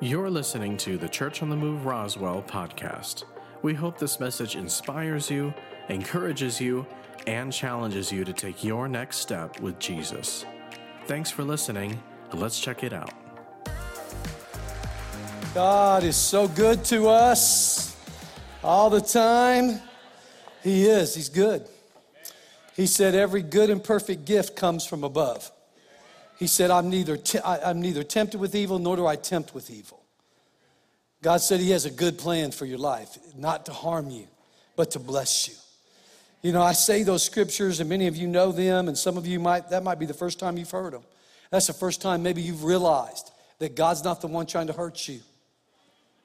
You're listening to the Church on the Move Roswell podcast. We hope this message inspires you, encourages you, and challenges you to take your next step with Jesus. Thanks for listening. Let's check it out. God is so good to us all the time. He is, He's good. He said, Every good and perfect gift comes from above. He said, I'm neither, te- I, I'm neither tempted with evil nor do I tempt with evil. God said He has a good plan for your life, not to harm you, but to bless you. You know, I say those scriptures, and many of you know them, and some of you might, that might be the first time you've heard them. That's the first time maybe you've realized that God's not the one trying to hurt you,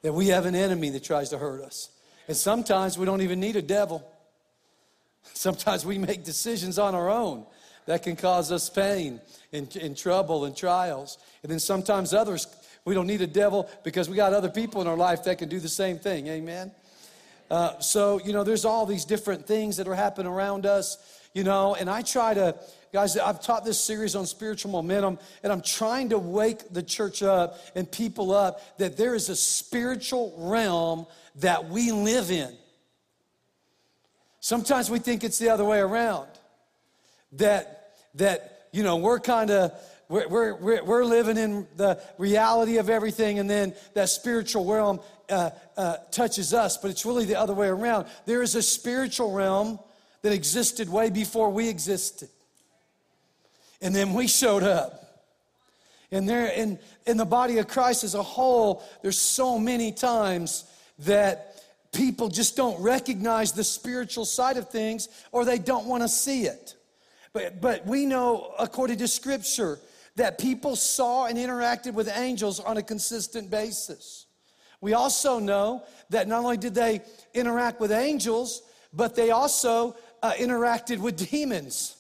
that we have an enemy that tries to hurt us. And sometimes we don't even need a devil. Sometimes we make decisions on our own that can cause us pain and, and trouble and trials. And then sometimes others, we don't need a devil because we got other people in our life that can do the same thing. Amen. Uh, so, you know, there's all these different things that are happening around us, you know, and I try to, guys, I've taught this series on spiritual momentum, and I'm trying to wake the church up and people up that there is a spiritual realm that we live in. Sometimes we think it's the other way around. That, that you know, we're kind of, we're, we're, we're living in the reality of everything, and then that spiritual realm uh, uh, touches us, but it's really the other way around. There is a spiritual realm that existed way before we existed. And then we showed up. And there in, in the body of Christ as a whole, there's so many times that people just don't recognize the spiritual side of things or they don't want to see it. But, but we know, according to Scripture, that people saw and interacted with angels on a consistent basis. We also know that not only did they interact with angels, but they also uh, interacted with demons.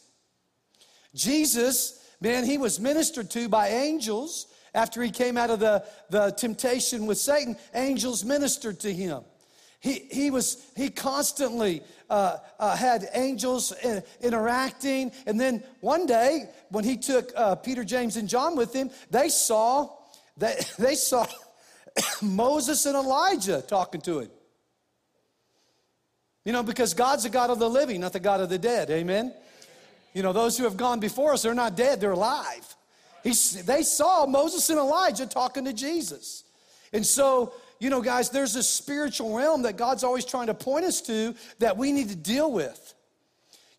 Jesus, man, he was ministered to by angels after he came out of the, the temptation with Satan. Angels ministered to him. He, he was he constantly uh, uh, had angels uh, interacting. And then one day when he took uh, peter james and john with him they saw they, they saw moses and elijah talking to him. You know because god's the god of the living not the god of the dead. Amen? You know those who have gone before us they're not dead they're alive. He's, they saw moses and elijah talking to jesus. And so you know, guys, there's a spiritual realm that God's always trying to point us to that we need to deal with.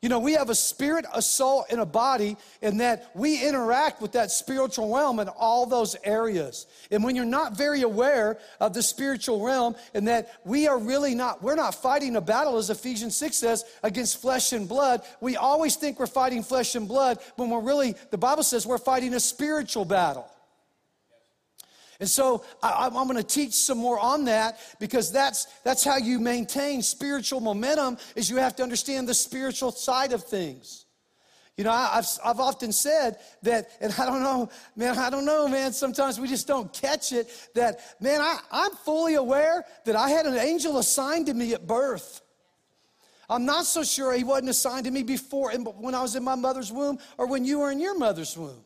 You know, we have a spirit, a soul, and a body, and that we interact with that spiritual realm in all those areas. And when you're not very aware of the spiritual realm, and that we are really not, we're not fighting a battle, as Ephesians 6 says, against flesh and blood. We always think we're fighting flesh and blood when we're really, the Bible says we're fighting a spiritual battle. And so I, am going to teach some more on that because that's, that's how you maintain spiritual momentum is you have to understand the spiritual side of things. You know, I, have I've often said that, and I don't know, man, I don't know, man, sometimes we just don't catch it, that, man, I, I'm fully aware that I had an angel assigned to me at birth. I'm not so sure he wasn't assigned to me before when I was in my mother's womb or when you were in your mother's womb.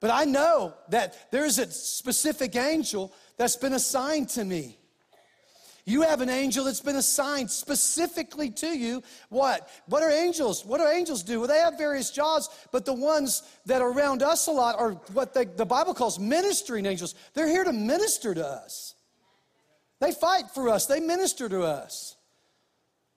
But I know that there's a specific angel that's been assigned to me. You have an angel that's been assigned specifically to you. What? What are angels? What do angels do? Well, they have various jobs, but the ones that are around us a lot are what they, the Bible calls ministering angels. They're here to minister to us. They fight for us, they minister to us.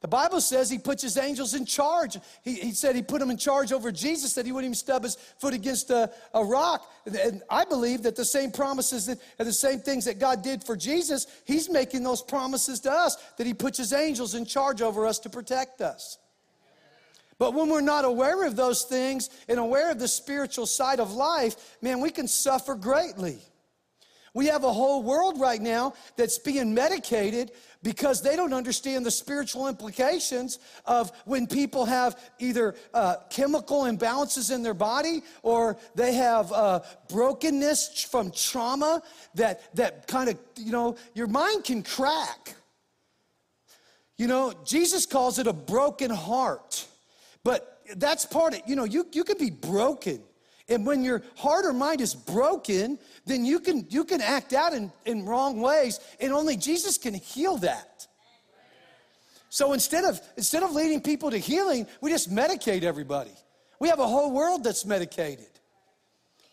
The Bible says he puts his angels in charge. He, he said he put them in charge over Jesus, that he wouldn't even stub his foot against a, a rock. And I believe that the same promises that, and the same things that God did for Jesus, he's making those promises to us, that he puts his angels in charge over us to protect us. But when we're not aware of those things and aware of the spiritual side of life, man, we can suffer greatly. We have a whole world right now that's being medicated because they don't understand the spiritual implications of when people have either uh, chemical imbalances in their body or they have uh, brokenness from trauma that, that kind of, you know, your mind can crack. You know, Jesus calls it a broken heart. But that's part of, you know, you, you can be broken And when your heart or mind is broken, then you can, you can act out in, in wrong ways, and only Jesus can heal that. So instead of, instead of leading people to healing, we just medicate everybody. We have a whole world that's medicated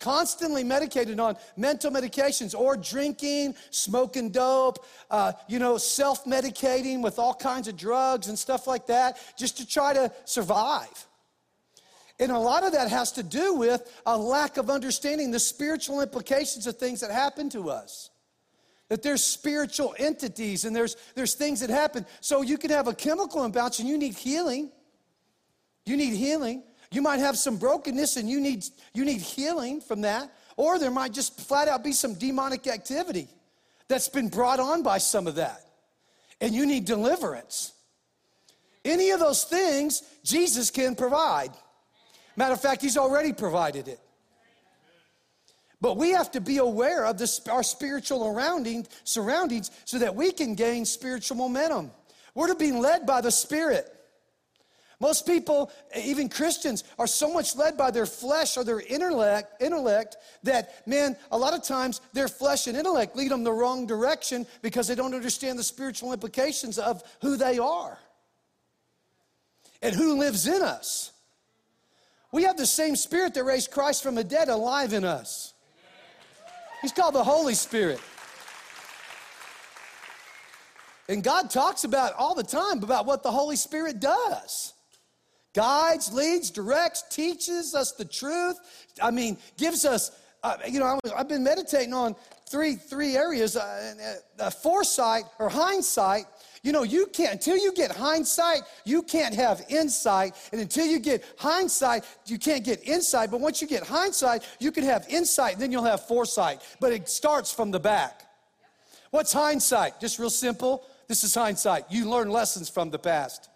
constantly medicated on mental medications or drinking, smoking dope, uh, you know, self medicating with all kinds of drugs and stuff like that just to try to survive. And a lot of that has to do with a lack of understanding the spiritual implications of things that happen to us. That there's spiritual entities and there's, there's things that happen. So you can have a chemical imbalance and you need healing. You need healing. You might have some brokenness and you need, you need healing from that. Or there might just flat out be some demonic activity that's been brought on by some of that. And you need deliverance. Any of those things, Jesus can provide. Matter of fact, He's already provided it. But we have to be aware of this, our spiritual surroundings so that we can gain spiritual momentum. We're to be led by the Spirit. Most people, even Christians, are so much led by their flesh or their intellect, intellect that, man, a lot of times their flesh and intellect lead them the wrong direction because they don't understand the spiritual implications of who they are and who lives in us. We have the same spirit that raised Christ from the dead alive in us. He's called the Holy Spirit. And God talks about all the time about what the Holy Spirit does guides, leads, directs, teaches us the truth. I mean, gives us, uh, you know, I have been meditating on three, three areas uh, uh, foresight or hindsight. You know, you can't, until you get hindsight, you can't have insight. And until you get hindsight, you can't get insight. But once you get hindsight, you can have insight, then you'll have foresight. But it starts from the back. What's hindsight? Just real simple. This is hindsight. You learn lessons from the past.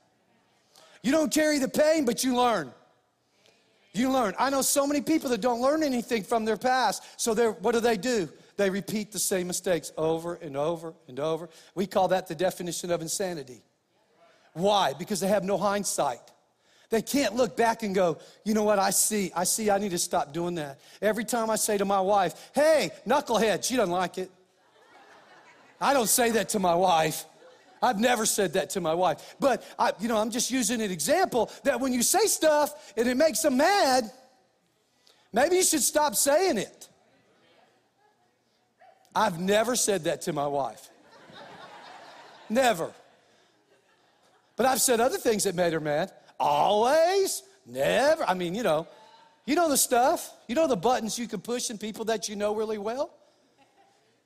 You don't carry the pain, but you learn. You learn. I know so many people that don't learn anything from their past. So they're, what do they do? They repeat the same mistakes over and over and over. We call that the definition of insanity. Why? Because they have no hindsight. They can't look back and go, you know what, I see, I see, I need to stop doing that. Every time I say to my wife, hey, knucklehead, she doesn't like it. I don't say that to my wife. I've never said that to my wife. But, I, you know, I'm just using an example that when you say stuff and it makes them mad, maybe you should stop saying it. I've never said that to my wife. never. But I've said other things that made her mad. Always, never. I mean, you know, you know the stuff. You know the buttons you can push in people that you know really well.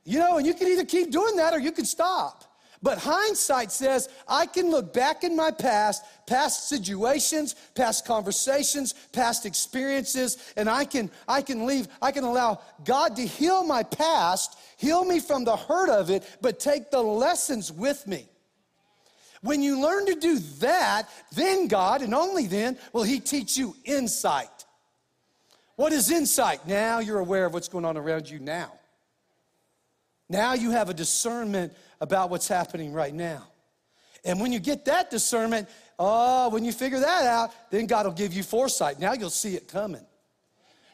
You know, and you can either keep doing that or you can stop. But hindsight says I can look back in my past, past situations, past conversations, past experiences, and I can I can leave, I can allow God to heal my past, heal me from the hurt of it, but take the lessons with me. When you learn to do that, then God, and only then, will He teach you insight. What is insight? Now you're aware of what's going on around you now. Now you have a discernment about what's happening right now. And when you get that discernment, oh, when you figure that out, then God will give you foresight. Now you'll see it coming.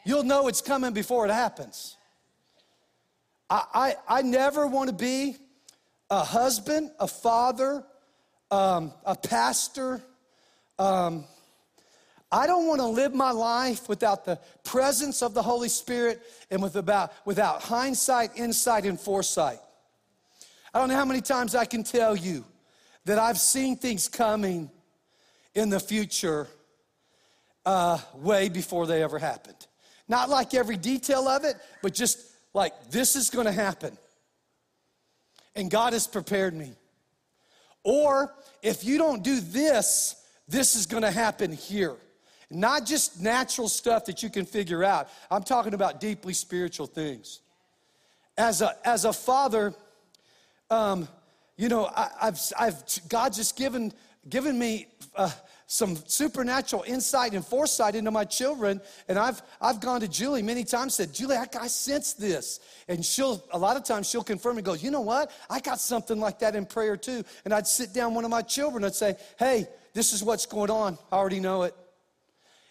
You'll know it's coming before it happens. I, I, I never want to be a husband, a father, um, a pastor. Um, I don't want to live my life without the presence of the Holy Spirit and with about, without hindsight, insight, and foresight. I don't know how many times I can tell you that I've seen things coming in the future uh, way before they ever happened. Not like every detail of it, but just like this is going to happen. And God has prepared me. Or if you don't do this, this is going to happen here. Not just natural stuff that you can figure out. I'm talking about deeply spiritual things. As a, as a father, um, you know, I, have I've, God just given, given me uh, some supernatural insight and foresight into my children. And I've, I've gone to Julie many times, said, Julie, I, I sense this. And she'll, a lot of times she'll confirm and go, you know what? I got something like that in prayer too. And I'd sit down one of my children and say, hey, this is what's going on. I already know it.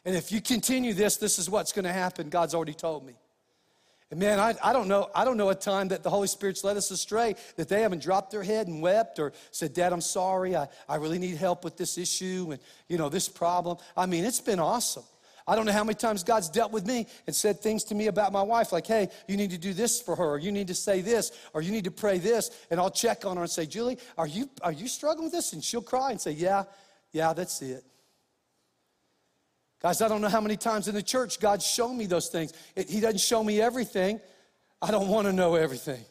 And if you continue this, this is what's going to happen. God's already told me. And man, I, I don't know, I don't know a time that the Holy Spirit's led us astray, that they haven't dropped their head and wept or said, Dad, I'm sorry. I, I really need help with this issue and you know, this problem. I mean, it's been awesome. I don't know how many times God's dealt with me and said things to me about my wife, like, hey, you need to do this for her, or you need to say this, or you need to pray this. And I'll check on her and say, Julie, are you, are you struggling with this? And she'll cry and say, yeah, yeah, that's it. Guys, I don't know how many times in the church God's shown me those things. It, he doesn't show me everything. I don't want to know everything.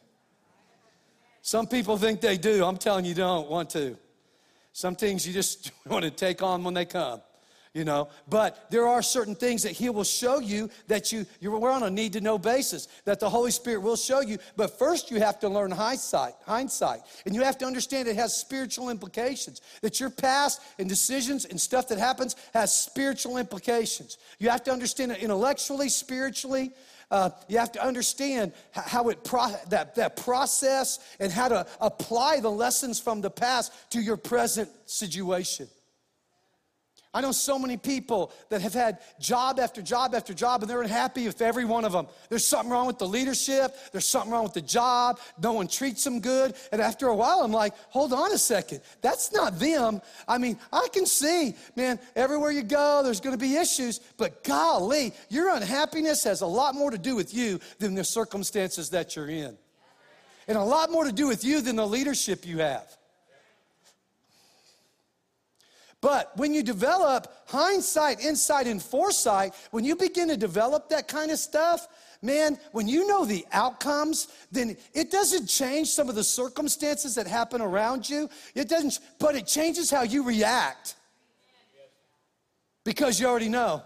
Some people think they do. I'm telling you, don't want to. Some things you just want to take on when they come you know. But there are certain things that he will show you that you you're on a need to know basis that the holy spirit will show you. But first you have to learn hindsight hindsight. And you have to understand it has spiritual implications. That your past and decisions and stuff that happens has spiritual implications. You have to understand it intellectually spiritually. Uh, you have to understand how it pro- that, that process and how to apply the lessons from the past to your present situation I know so many people that have had job after job after job and they're unhappy with every one of them. There's something wrong with the leadership, there's something wrong with the job, no one treats them good. And after a while, I'm like, hold on a second, that's not them. I mean, I can see, man, everywhere you go, there's gonna be issues, but golly, your unhappiness has a lot more to do with you than the circumstances that you're in, and a lot more to do with you than the leadership you have. But when you develop hindsight, insight, and foresight, when you begin to develop that kind of stuff, man, when you know the outcomes, then it doesn't change some of the circumstances that happen around you. It doesn't, but it changes how you react because you already know.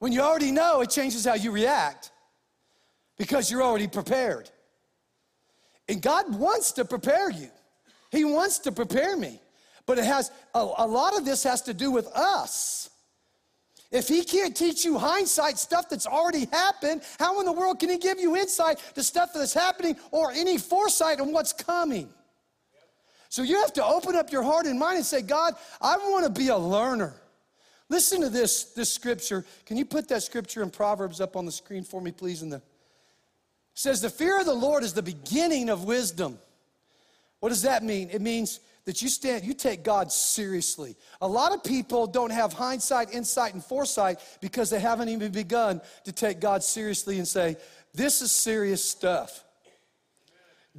When you already know, it changes how you react because you're already prepared. And God wants to prepare you, He wants to prepare me. But it has a, a lot of this has to do with us. If he can't teach you hindsight stuff that's already happened, how in the world can he give you insight to stuff that's happening or any foresight on what's coming? So you have to open up your heart and mind and say, God, I want to be a learner. Listen to this, this scripture. Can you put that scripture in Proverbs up on the screen for me, please? In the says, The fear of the Lord is the beginning of wisdom. What does that mean? It means that you stand, you take God seriously. A lot of people don't have hindsight, insight, and foresight because they haven't even begun to take God seriously and say, This is serious stuff.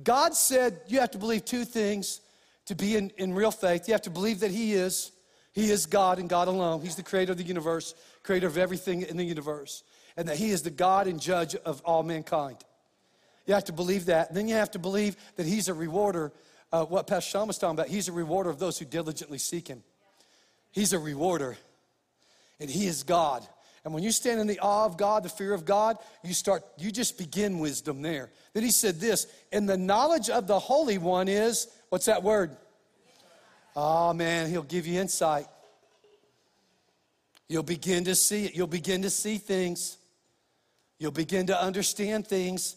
God said you have to believe two things to be in, in real faith. You have to believe that He is. He is God and God alone. He's the creator of the universe, creator of everything in the universe, and that He is the God and judge of all mankind. You have to believe that. And then you have to believe that He's a rewarder uh, what Pastor Sean was talking about. He's a rewarder of those who diligently seek him. He's a rewarder, and he is God. And when you stand in the awe of God, the fear of God, you start, you just begin wisdom there. Then he said this, and the knowledge of the Holy One is, what's that word? Oh man, he'll give you insight. You'll begin to see it. You'll begin to see things. You'll begin to understand things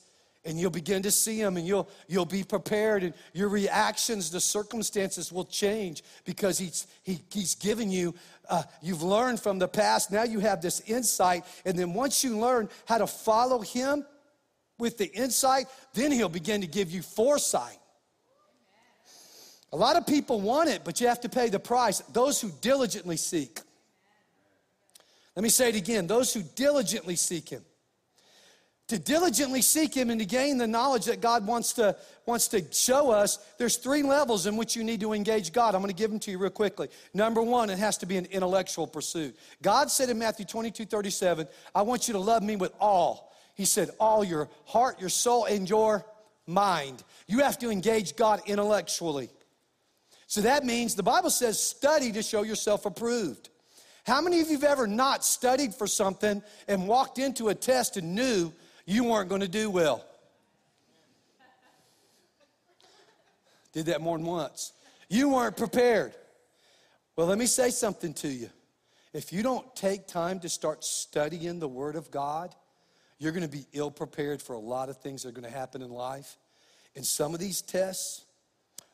and you'll begin to see him and you'll you'll be prepared and your reactions to circumstances will change because he's he, he's given you uh, you've learned from the past. Now you have this insight and then once you learn how to follow him with the insight then he'll begin to give you foresight. A lot of people want it but you have to pay the price. Those who diligently seek. Let me say it again. Those who diligently seek him to diligently seek him and to gain the knowledge that god wants to wants to show us there's three levels in which you need to engage god. I'm going to give them to you real quickly. Number one it has to be an intellectual pursuit. God said in matthew 22 37 i want you to love me with all. He said all your heart your soul and your mind. You have to engage god intellectually. So that means the bible says study to show yourself approved. How many of you have ever not studied for something and walked into a test and knew you weren't going to do well. Did that more than once. You weren't prepared. Well, let me say something to you. If you don't take time to start studying the Word of God, you're going to be ill prepared for a lot of things that are going to happen in life. And some of these tests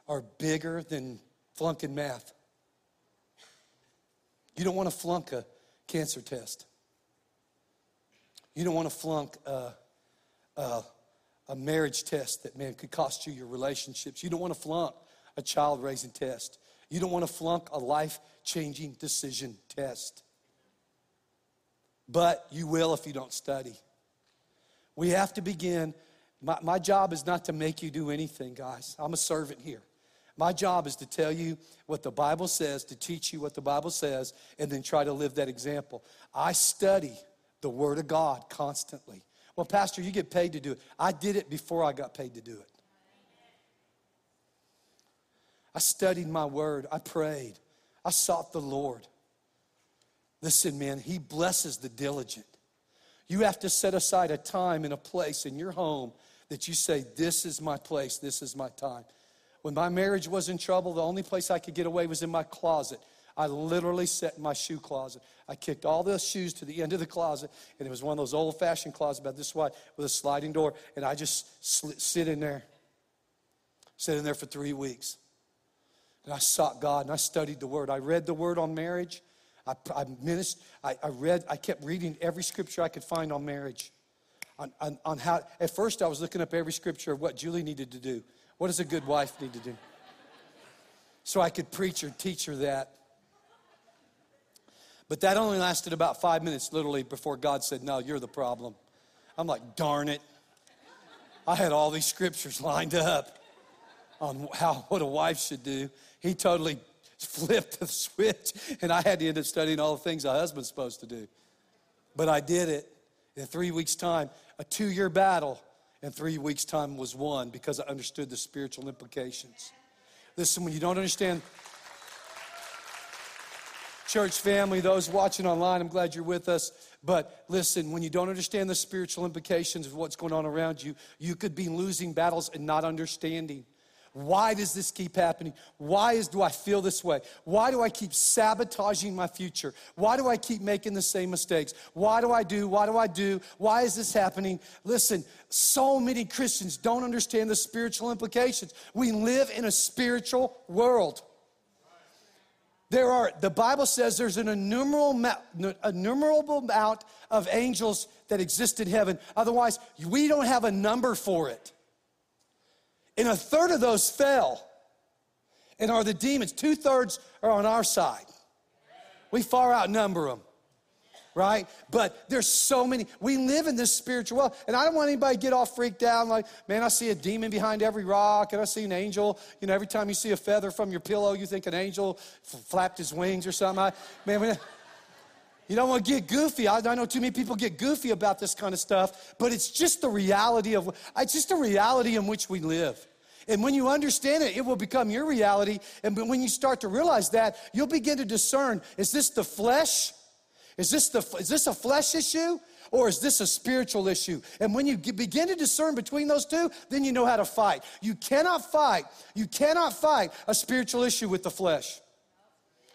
are bigger than flunking math. You don't want to flunk a, cancer test. You don't want to flunk a, a, a marriage test that, man, could cost you your relationships. You don't want to flunk a child raising test. You don't want to flunk a life changing decision test. But you will if you don't study. We have to begin. My, my job is not to make you do anything, guys. I'm a servant here. My job is to tell you what the Bible says, to teach you what the Bible says, and then try to live that example. I study the Word of God constantly. Well, Pastor, you get paid to do it. I did it before I got paid to do it. I studied my Word, I prayed, I sought the Lord. Listen, man, He blesses the diligent. You have to set aside a time and a place in your home that you say, This is my place, this is my time. When my marriage was in trouble, the only place I could get away was in my closet. I literally sat in my shoe closet. I kicked all the shoes to the end of the closet, and it was one of those old fashioned closets about this wide with a sliding door, and I just sit in there, sit in there for three weeks. And I sought God and I studied the Word. I read the Word on marriage. I, I, ministered, I, I read, I kept reading every scripture I could find on marriage. On, on, on how, at first, I was looking up every scripture of what Julie needed to do. What does a good wife need to do? So I could preach or teach her that. But that only lasted about five minutes, literally, before God said, No, you're the problem. I'm like, Darn it. I had all these scriptures lined up on how what a wife should do. He totally flipped the switch, and I had to end up studying all the things a husband's supposed to do. But I did it in three weeks' time, a two year battle in three weeks' time was won because I understood the spiritual implications. Listen, when you don't understand, church family, those watching online, I'm glad you're with us. But listen, when you don't understand the spiritual implications of what's going on around you, you could be losing battles and not understanding. Why does this keep happening? Why is, do I feel this way? Why do I keep sabotaging my future? Why do I keep making the same mistakes? Why do I do? Why do I do? Why is this happening? Listen, so many Christians don't understand the spiritual implications. We live in a spiritual world. There are, the Bible says there's an innumerable, amount of angels that exist in heaven. Otherwise, we don't have a number for it. And a third of those fell and are the demons. Two thirds are on our side. We far outnumber them, right? But there's so many. We live in this spiritual world. And I don't want anybody to get all freaked out like, man, I see a demon behind every rock and I see an angel. You know, every time you see a feather from your pillow, you think an angel flapped his wings or something. I, man, you don't want to get goofy. I, I, know too many people get goofy about this kind of stuff, but it's just the reality of it's just the reality in which we live. And when you understand it, it will become your reality. And when you start to realize that, you'll begin to discern: is this the flesh? Is this the is this a flesh issue? Or is this a spiritual issue? And when you begin to discern between those two, then you know how to fight. You cannot fight, you cannot fight a spiritual issue with the flesh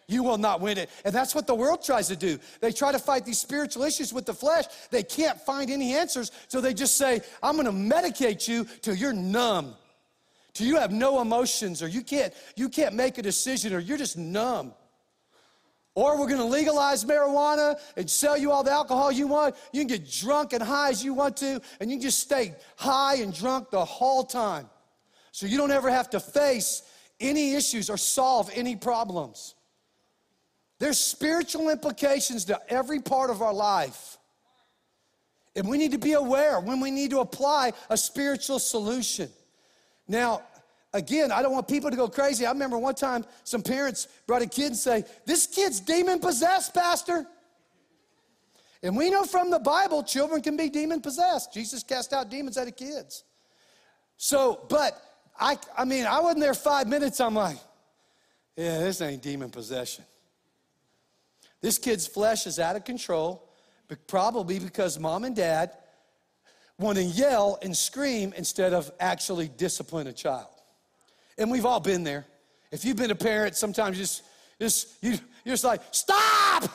you will not win it. And that's what the world tries to do. They try to fight these spiritual issues with the flesh. They can't find any answers, so they just say, I'm gonna medicate you till you're numb. Till you have no emotions, or you can't, you can't make a decision, or you're just numb. Or we're gonna legalize marijuana and sell you all the alcohol you want. You can get drunk and high as you want to, and you can just stay high and drunk the whole time. So you don't ever have to face any issues or solve any problems. There's spiritual implications to every part of our life. And we need to be aware when we need to apply a spiritual solution. Now, again, I don't want people to go crazy. I remember one time some parents brought a kid and say, This kid's demon possessed, Pastor. And we know from the Bible, children can be demon possessed. Jesus cast out demons out of kids. So, but I, I mean, I wasn't there five minutes. I'm like, yeah, this ain't demon possession. This kid's flesh is out of control, but probably because mom and dad want to yell and scream instead of actually discipline a child. And we've all been there. If you've been a parent, sometimes you just, just you, you're just like, stop!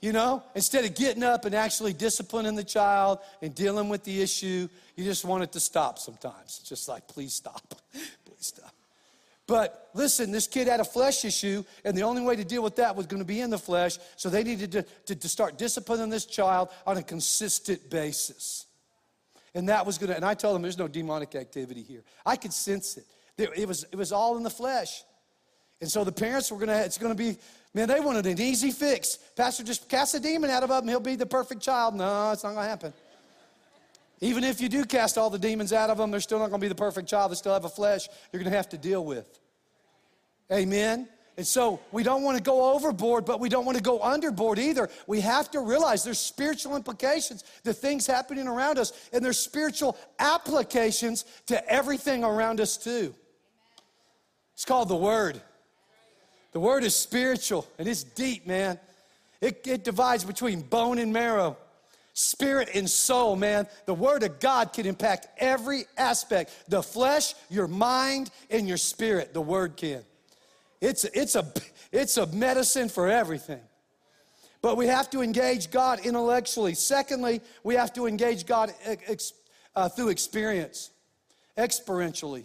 You know, instead of getting up and actually disciplining the child and dealing with the issue, you just want it to stop sometimes. It's just like, please stop. please stop. But listen, this kid had a flesh issue, and the only way to deal with that was going to be in the flesh. So they needed to, to, to start disciplining this child on a consistent basis. And that was to, and I told them there's no demonic activity here. I could sense it. It was, it was all in the flesh. And so the parents were to, it's to be, man, they wanted an easy fix. Pastor, just cast a demon out of him, he'll be the perfect child. No, it's not to happen. Even if you do cast all the demons out of them, they're still not to be the perfect child. They still have a flesh you're to have to deal with. Amen? And so we don't want to go overboard, but we don't want to go underboard either. We have to realize there's spiritual implications to things happening around us, and there's spiritual applications to everything around us too. It's called the Word. The Word is spiritual and it's deep, man. It, it divides between bone and marrow spirit and soul, man. The Word of God can impact every aspect the flesh, your mind, and your spirit. The Word can. It's, it's, a, it's a medicine for everything. But we have to engage God intellectually. Secondly, we have to engage God ex, uh, through experience, experientially.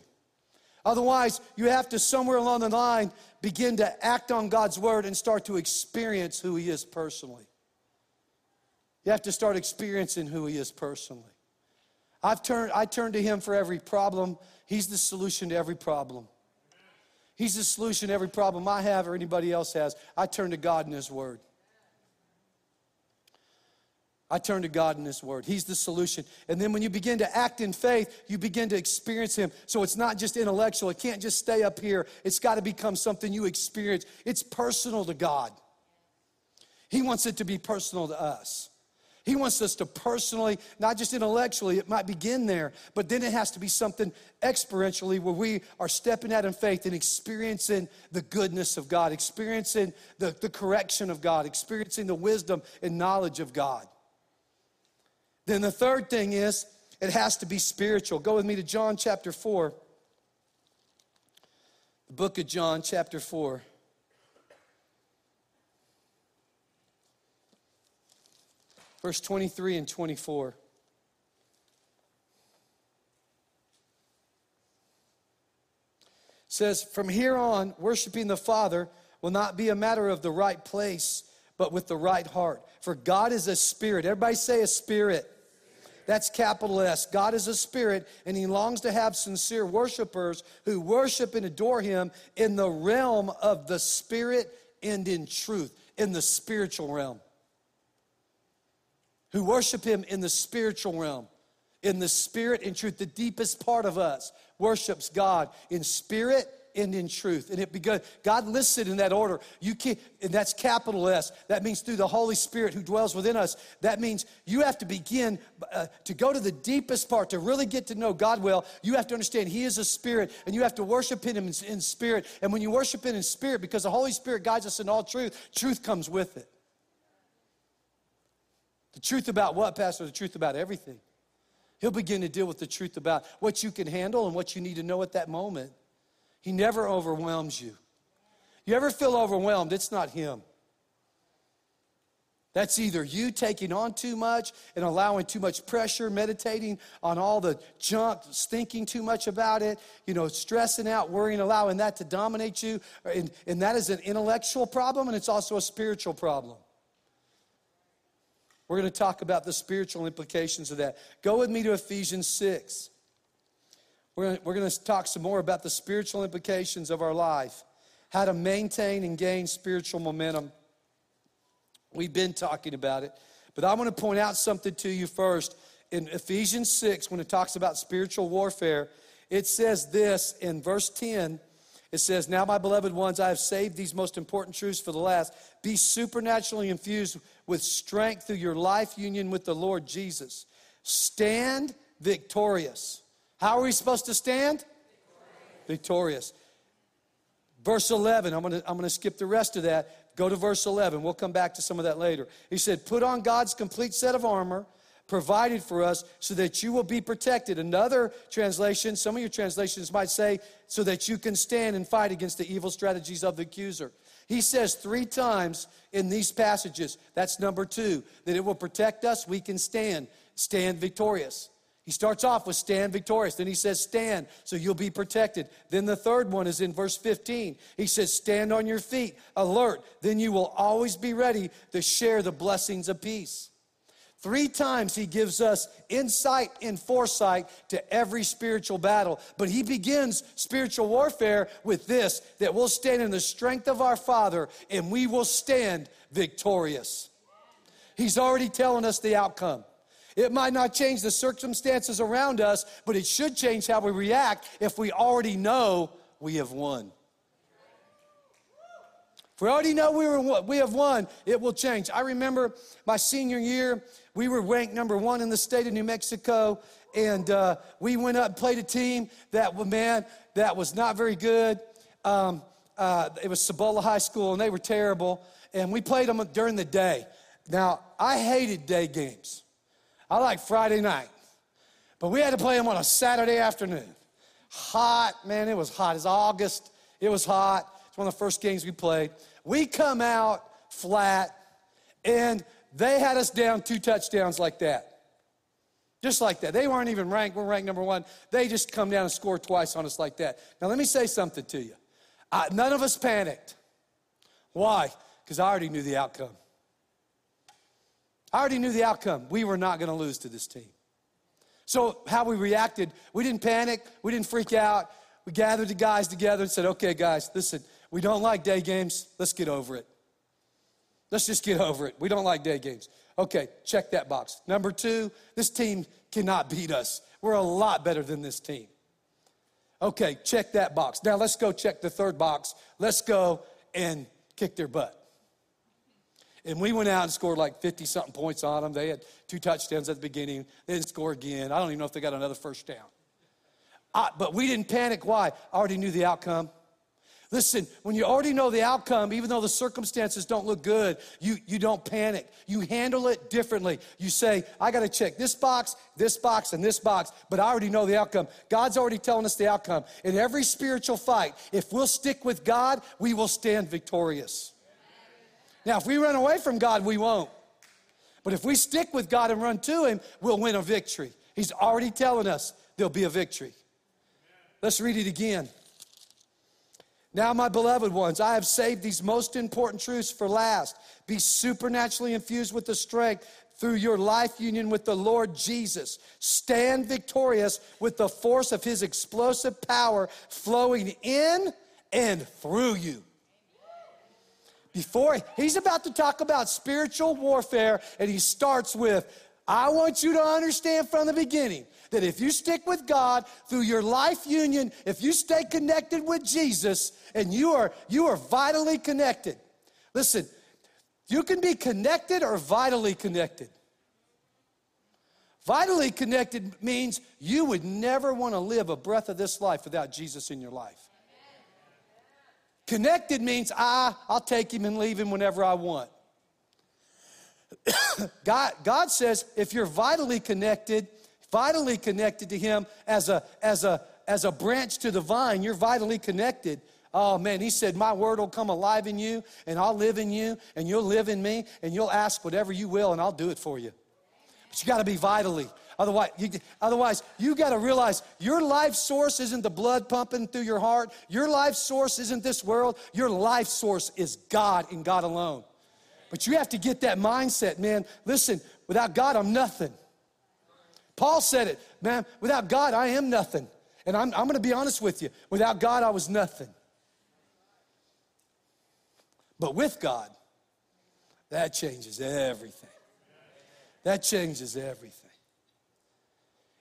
Otherwise, you have to somewhere along the line begin to act on God's word and start to experience who He is personally. You have to start experiencing who He is personally. I've turned, I turn to Him for every problem. He's the solution to every problem. He's the solution to every problem I have or anybody else has. I turn to God in His Word. I turn to God in His Word. He's the solution. And then when you begin to act in faith, you begin to experience Him. So it's not just intellectual, it can't just stay up here. It's got to become something you experience. It's personal to God. He wants it to be personal to us. He wants us to personally, not just intellectually, it might begin there, but then it has to be something experientially where we are stepping out in faith and experiencing the goodness of God, experiencing the, the correction of God, experiencing the wisdom and knowledge of God. Then the third thing is it has to be spiritual. Go with me to John chapter 4. The book of John, chapter 4. Verse 23 and 24. says, From here on, worshiping the Father will not be a matter of the right place, but with the right heart. For God is a spirit. Everybody say a spirit. That's capital S. God is a spirit, and He longs to have sincere worshipers who worship and adore Him in the realm of the spirit and in truth, in the spiritual realm who worship him in the spiritual realm, in the spirit and truth. The deepest part of us worships God in spirit and in truth. And it begun, God listed in that order. You can't, and that's capital S. That means through the Holy Spirit who dwells within us. That means you have to begin uh, to go to the deepest part, to really get to know God well. You have to understand He is a spirit, and you have to worship Him in, in spirit. And when you worship Him in spirit, because the Holy Spirit guides us in all truth, truth comes with it. The truth about what, Pastor? The truth about everything. He'll begin to deal with the truth about what you can handle and what you need to know at that moment. He never overwhelms you. You ever feel overwhelmed? It's not Him. That's either you taking on too much and allowing too much pressure, meditating on all the junk, thinking too much about it, you know, stressing out, worrying, allowing that to dominate you. And, and that is an intellectual problem and it's also a spiritual problem. We're going to talk about the spiritual implications of that. Go with me to Ephesians 6. We're going, to, talk some more about the spiritual implications of our life, how to maintain and gain spiritual momentum. We've been talking about it, but I want to point out something to you first. In Ephesians 6, when it talks about spiritual warfare, it says this in verse 10 it says, Now, my beloved ones, I have saved these most important truths for the last. Be supernaturally infused with strength through your life union with the Lord Jesus. Stand victorious. How are we supposed to stand? Victorious. victorious. Verse 11, I'm gonna, I'm gonna skip the rest of that. Go to verse 11. We'll come back to some of that later. He said, Put on God's complete set of armor provided for us so that you will be protected. Another translation, some of your translations might say, so that you can stand and fight against the evil strategies of the accuser. He says three times in these passages, that's number two, that it will protect us, we can stand, stand victorious. He starts off with stand victorious. Then he says stand, so you'll be protected. Then the third one is in verse 15. He says stand on your feet, alert. Then you will always be ready to share the blessings of peace. Three times he gives us insight and foresight to every spiritual battle. But he begins spiritual warfare with this that we'll stand in the strength of our Father and we will stand victorious. He's already telling us the outcome. It might not change the circumstances around us, but it should change how we react if we already know we have won. If we already know we, were, we have won, it will change. I remember my senior year, we were ranked number one in the state of New Mexico, and uh, we went up and played a team that, man, that was not very good. Um, uh, it was Cibola High School, and they were terrible. And we played them during the day. Now, I hated day games. I like Friday night. But we had to play them on a Saturday afternoon. Hot, man, it was hot. It's August. It was hot. It's one of the first games we played. We come out flat, and they had us down two touchdowns like that. Just like that. They weren't even ranked. We're ranked number one. They just come down and score twice on us like that. Now, let me say something to you. I, none of us panicked. Why? Because I already knew the outcome. I already knew the outcome. We were not going to lose to this team. So, how we reacted, we didn't panic, we didn't freak out. We gathered the guys together and said, okay, guys, listen, we don't like day games. Let's get over it. Let's just get over it. We don't like day games. Okay, check that box. Number two, this team cannot beat us. We're a lot better than this team. Okay, check that box. Now let's go check the third box. Let's go and kick their butt. And we went out and scored like 50 something points on them. They had two touchdowns at the beginning. They didn't score again. I don't even know if they got another first down. I, but we didn't panic. Why? I already knew the outcome. Listen, when you already know the outcome, even though the circumstances don't look good, you, you don't panic. You handle it differently. You say, I got to check this box, this box, and this box, but I already know the outcome. God's already telling us the outcome. In every spiritual fight, if we'll stick with God, we will stand victorious. Now, if we run away from God, we won't. But if we stick with God and run to Him, we'll win a victory. He's already telling us there'll be a victory. Let's read it again. Now, my beloved ones, I have saved these most important truths for last. Be supernaturally infused with the strength through your life union with the Lord Jesus. Stand victorious with the force of his explosive power flowing in and through you. Before he's about to talk about spiritual warfare, and he starts with, I want you to understand from the beginning that if you stick with God through your life union, if you stay connected with Jesus, and you are you are vitally connected. Listen, you can be connected or vitally connected. Vitally connected means you would never want to live a breath of this life without Jesus in your life. Connected means I, I'll take him and leave him whenever I want. God, God says if you're vitally connected, vitally connected to him as a, as, a, as a branch to the vine, you're vitally connected. Oh man, he said, My word will come alive in you, and I'll live in you, and you'll live in me, and you'll ask whatever you will, and I'll do it for you. But you got to be vitally. Otherwise, you, otherwise, you got to realize your life source isn't the blood pumping through your heart. Your life source isn't this world. Your life source is God and God alone. But you have to get that mindset, man. Listen, without God, I'm nothing. Paul said it, man, without God, I am nothing. And I'm, I'm going to be honest with you. Without God, I was nothing. But with God, that changes everything. That changes everything.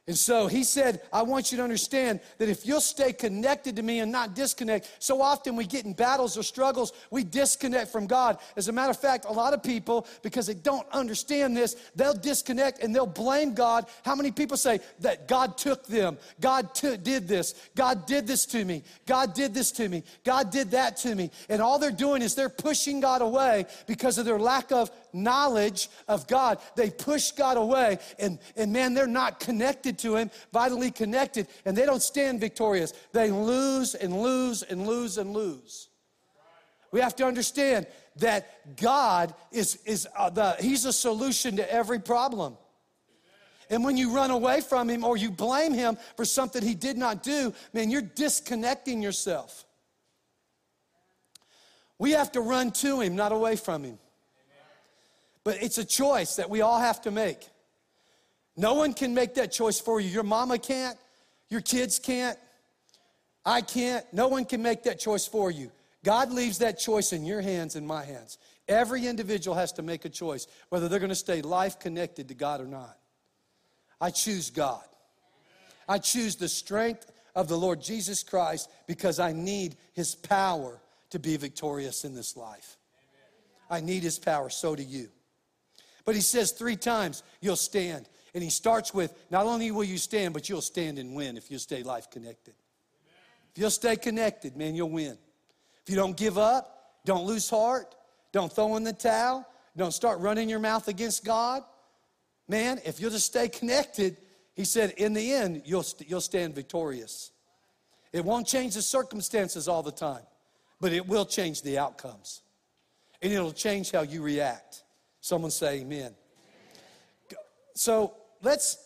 And so he said, I want you to understand that if you'll stay connected to me and not disconnect, so often we get in battles or struggles, we disconnect from God. As a matter of fact, a lot of people, because they don't understand this, they'll disconnect and they'll blame God. How many people say that God took them? God t- did this. God did this to me. God did this to me. God did that to me. And all they're doing is they're pushing God away because of their lack of knowledge of God. They push God away, and, and man, they're not connected to Him, vitally connected, and they don't stand victorious. They lose and lose and lose and lose. We have to understand that God is, is uh, the, He's a solution to every problem. And when you run away from him or you blame him for something he did not do, man, you're disconnecting yourself. We have to run to him, not away from him. But it's a choice that we all have to make. No one can make that choice for you. Your mama can't, your kids can't, I can't. No one can make that choice for you. God leaves that choice in your hands and my hands. Every individual has to make a choice whether they're going to stay life connected to God or not. I choose God. I choose the strength of the Lord Jesus Christ because I need his power to be victorious in this life. I need his power, so do you. But he says three times, you'll stand. And he starts with, not only will you stand, but you'll stand and win if you stay life connected. If you'll stay connected, man, you'll win. If you don't give up, don't lose heart, don't throw in the towel, don't start running your mouth against God, man, if you'll just stay connected, he said, in the end, you'll, you'll stand victorious. It won't change the circumstances all the time, but it will change the outcomes. And it'll change how you react. Someone say amen. So let's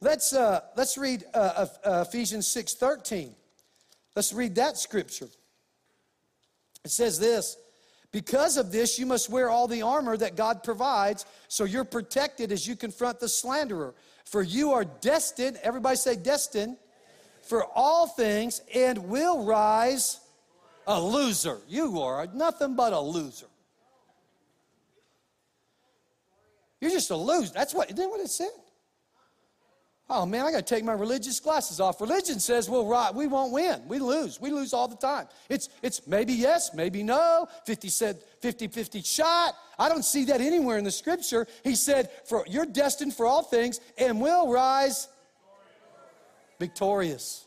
let's uh, let's read uh, uh, Ephesians 6 13. Let's read that scripture. It says this Because of this, you must wear all the armor that God provides so you're protected as you confront the slanderer. For you are destined, everybody say destined, for all things and will rise a loser. You are nothing but a loser. You're just a loser. That's what, isn't that what it said? Oh man, I got to take my religious glasses off. Religion says we'll right, we won't win. We lose. We lose all the time. It's it's maybe yes, maybe no. 50 said 50-50 shot. I don't see that anywhere in the scripture. He said, for you're destined for all things and will rise victorious.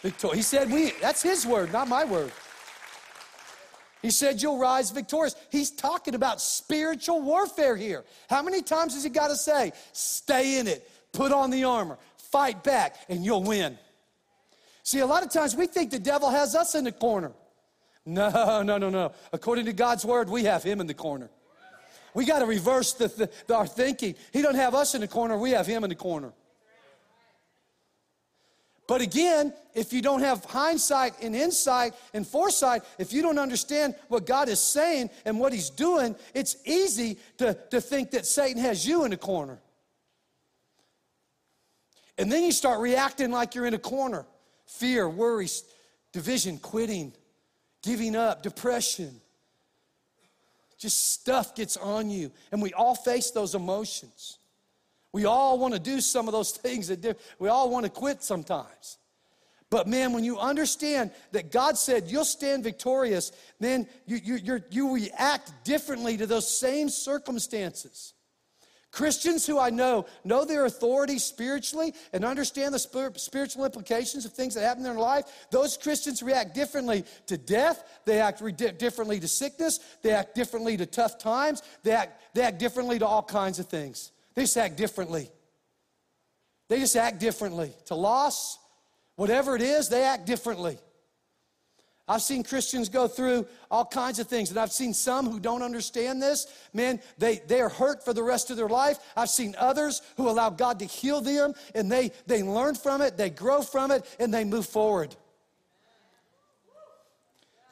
Victor- he said we that's his word, not my word. He said, You'll rise victorious. He's talking about spiritual warfare here. How many times has he got to say, Stay in it, put on the armor, fight back, and you'll win? See, a lot of times we think the devil has us in the corner. No, no, no, no. According to God's word, we have him in the corner. We got to reverse the, the, our thinking. He don't have us in the corner, we have him in the corner. But again, if you don't have hindsight and insight and foresight, if you don't understand what God is saying and what He's doing, it's easy to, to think that Satan has you in a corner. And then you start reacting like you're in a corner fear, worry, division, quitting, giving up, depression. Just stuff gets on you. And we all face those emotions. We all want to do some of those things that do, we all want to quit sometimes. But man, when you understand that God said you'll stand victorious, then you, you, you react differently to those same circumstances. Christians who I know know their authority spiritually and understand the spiritual implications of things that happen in their life. Those Christians react differently to death. They act differently to sickness. They act differently to tough times. They act, they act differently to all kinds of things. They just act differently. They just act differently. To loss, whatever it is, they act differently. I've seen Christians go through all kinds of things, and I've seen some who don't understand this. Man, they, they are hurt for the rest of their life. I've seen others who allow God to heal them, and they, they learn from it, they grow from it, and they move forward.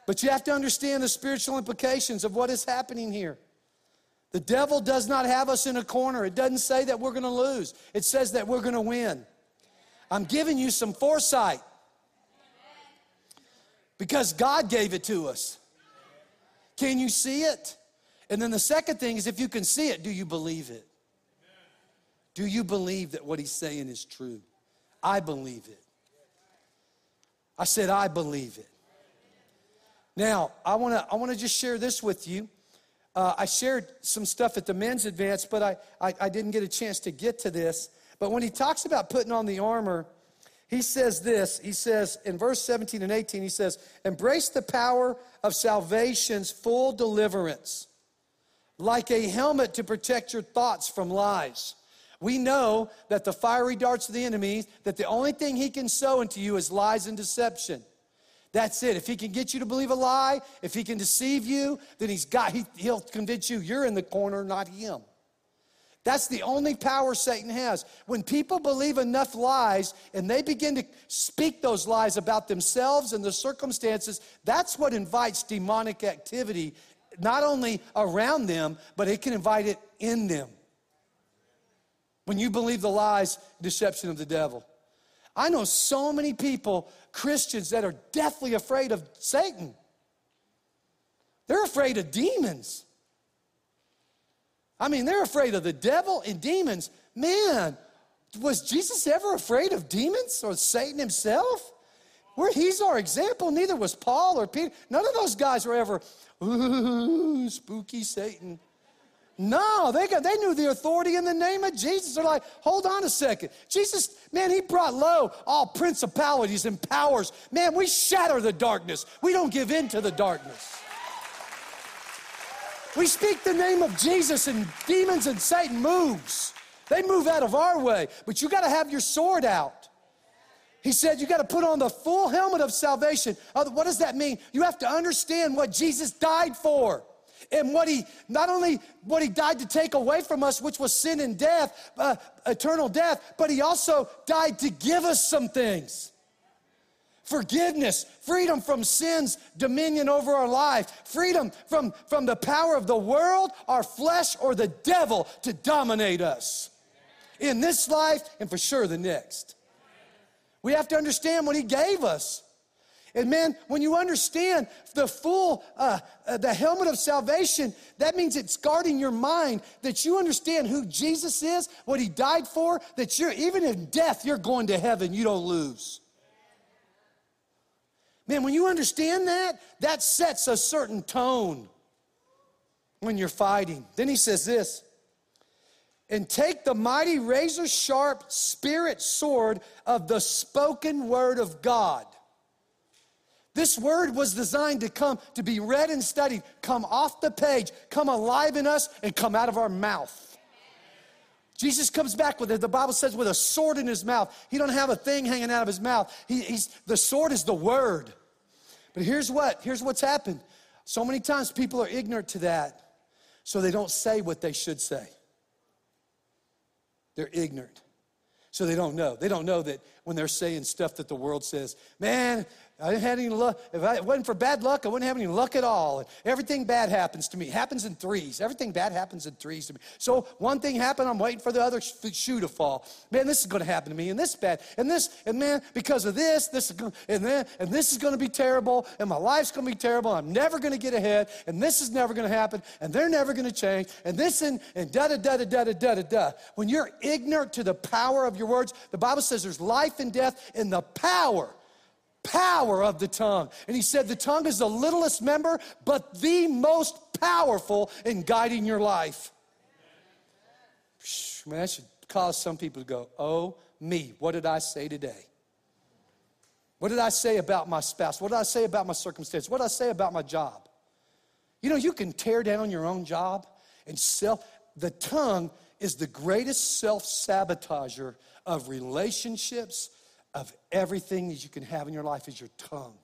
But you have to understand the spiritual implications of what is happening here. The devil does not have us in a corner. It doesn't say that we're going to lose, it says that we're going to win. I'm giving you some foresight because God gave it to us. Can you see it? And then the second thing is if you can see it, do you believe it? Do you believe that what he's saying is true? I believe it. I said, I believe it. Now, I wanna, I wanna just share this with you. Uh, I shared some stuff at the men's advance, but I, I, I didn't get a chance to get to this. But when he talks about putting on the armor, he says this. He says in verse 17 and 18, he says, Embrace the power of salvation's full deliverance, like a helmet to protect your thoughts from lies. We know that the fiery darts of the enemy, that the only thing he can sow into you is lies and deception. That's it. If he can get you to believe a lie, if he can deceive you, then he's got he, he'll convince you you're in the corner, not him. That's the only power Satan has. When people believe enough lies and they begin to speak those lies about themselves and the circumstances, that's what invites demonic activity, not only around them, but it can invite it in them. When you believe the lies, deception of the devil. I know so many people, Christians, that are deathly afraid of Satan. They're afraid of demons. I mean, they're afraid of the devil and demons. Man, was Jesus ever afraid of demons or Satan himself? Where he's our example, neither was Paul or Peter. None of those guys were ever, ooh, spooky Satan. No, they, got, they knew the authority in the name of Jesus. They're like, hold on a second. Jesus, man, he brought low all principalities and powers. Man, we shatter the darkness. We don't give in to the darkness. We speak the name of Jesus, and demons and Satan moves. They move out of our way, but you got to have your sword out. He said you got to put on the full helmet of salvation. What does that mean? You have to understand what Jesus died for and what he not only what he died to take away from us which was sin and death uh, eternal death but he also died to give us some things forgiveness, freedom from sin's dominion over our life, freedom from, from the power of the world, our flesh, or the devil to dominate us in this life and for sure the next. We have to understand what he gave us. And man, when you understand the full, uh, uh, the helmet of salvation, that means it's guarding your mind that you understand who Jesus is, what he died for, that you're, even in death, you're going to heaven, you don't lose. Man, when you understand that, that sets a certain tone when you're fighting. Then he says this and take the mighty razor sharp spirit sword of the spoken word of God. This word was designed to come, to be read and studied, come off the page, come alive in us, and come out of our mouth. Jesus comes back with it. The Bible says with a sword in his mouth. He don't have a thing hanging out of his mouth. He, he's, the sword is the word. But here's what, here's what's happened. So many times people are ignorant to that, so they don't say what they should say. They're ignorant. So they don't know. They don't know that when they're saying stuff that the world says, man, I didn't have any luck. If it wasn't for bad luck, I wouldn't have any luck at all. Everything bad happens to me. It happens in threes. Everything bad happens in threes to me. So one thing happened, I'm waiting for the other shoe to fall. Man, this is going to happen to me, and this bad, and this, and man, because of this, this is going, and then, and this is going to be terrible, and my life's going to be terrible. I'm never going to get ahead, and this is never going to happen, and they're never going to change, and this and and da da da da da da da da. When you're ignorant to the power of your words, the Bible says there's life and death in the power power of the tongue. And he said, The tongue is the littlest member, but the most powerful in guiding your life. Man, that should cause some people to go, Oh, me, what did I say today? What did I say about my spouse? What did I say about my circumstance? What did I say about my job? You know, you can tear down your own job and self. The tongue is the greatest self sabotager of relationships, of everything that you can have in your life is your tongue.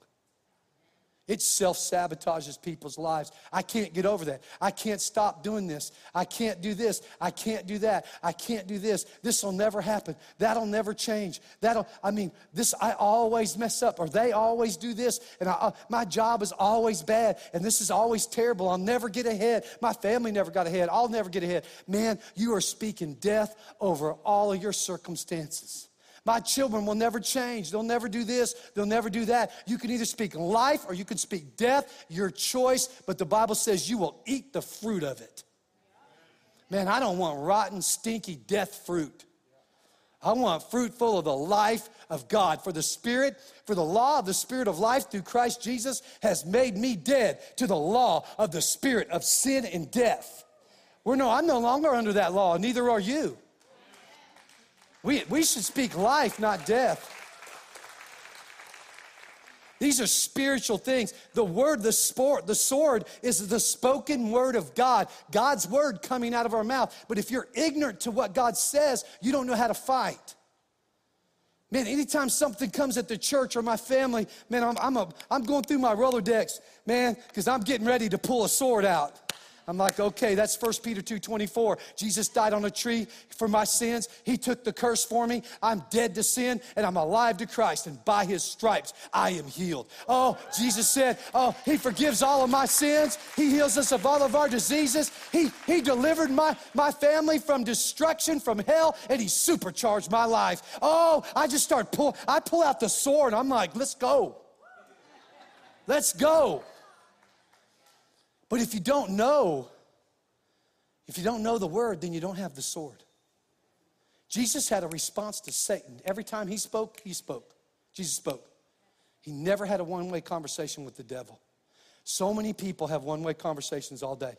It self sabotages people's lives. I can't get over that. I can't stop doing this. I can't do this. I can't do that. I can't do this. This will never happen. That'll never change. That'll, I mean, this, I always mess up, or they always do this, and I, uh, my job is always bad, and this is always terrible. I'll never get ahead. My family never got ahead. I'll never get ahead. Man, you are speaking death over all of your circumstances. My children will never change. They'll never do this. They'll never do that. You can either speak life or you can speak death, your choice, but the Bible says you will eat the fruit of it. Man, I don't want rotten, stinky death fruit. I want fruit full of the life of God. For the Spirit, for the law of the Spirit of life through Christ Jesus has made me dead to the law of the Spirit of sin and death. We're no, I'm no longer under that law, neither are you. We, we should speak life, not death. These are spiritual things. The word, the sport, the sword is the spoken word of God, God's word coming out of our mouth. But if you're ignorant to what God says, you don't know how to fight. Man, anytime something comes at the church or my family, man, I'm, I'm, a, I'm going through my Rolodex, man, because I'm getting ready to pull a sword out. I'm like, okay, that's 1 Peter 2.24. Jesus died on a tree for my sins. He took the curse for me. I'm dead to sin and I'm alive to Christ. And by his stripes, I am healed. Oh, Jesus said, oh, he forgives all of my sins. He heals us of all of our diseases. He, he delivered my, my family from destruction, from hell, and he supercharged my life. Oh, I just start pull, I pull out the sword. I'm like, let's go. Let's go. But if you don't know, if you don't know the word, then you don't have the sword. Jesus had a response to Satan. Every time he spoke, he spoke. Jesus spoke. He never had a one way conversation with the devil. So many people have one way conversations all day.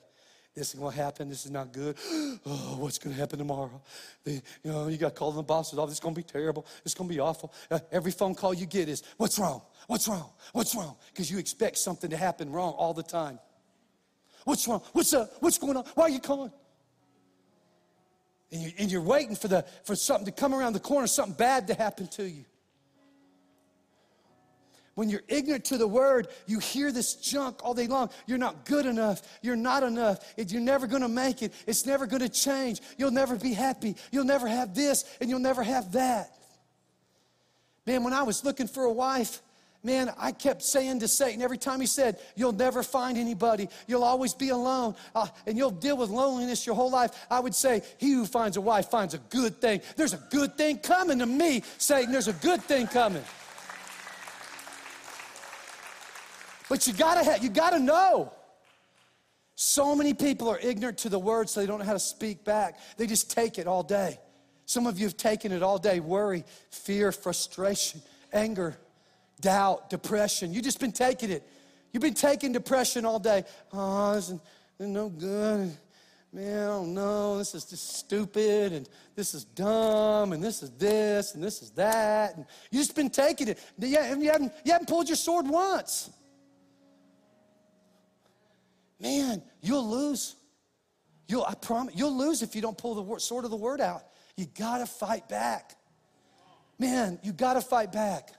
This is going to happen. This is not good. Oh, what's going to happen tomorrow? The, you know, you got called in the bosses. Oh, this is going to be terrible. It's going to be awful. Uh, every phone call you get is, what's wrong? What's wrong? What's wrong? Because you expect something to happen wrong all the time. What's wrong? What's up? What's going on? Why are you calling? And, you, and you're waiting for, the, for something to come around the corner, something bad to happen to you. When you're ignorant to the word, you hear this junk all day long. You're not good enough. You're not enough. You're never going to make it. It's never going to change. You'll never be happy. You'll never have this, and you'll never have that. Man, when I was looking for a wife, Man, I kept saying to Satan every time he said, You'll never find anybody. You'll always be alone. Uh, and you'll deal with loneliness your whole life. I would say, He who finds a wife finds a good thing. There's a good thing coming to me, Satan. There's a good thing coming. But you gotta have, you gotta know. So many people are ignorant to the word, so they don't know how to speak back. They just take it all day. Some of you have taken it all day worry, fear, frustration, anger doubt, depression. You've just been taking it. You've been taking depression all day. Oh, this is, no good. Man, I don't know. This is just stupid, and this is dumb, and this is this, and this is that. And you've just been taking it. You haven't, you haven't pulled your sword once. Man, you'll lose. You'll, I promise, you'll lose if you don't pull the word, sword of the word out. You gotta fight back. Man, you gotta fight back.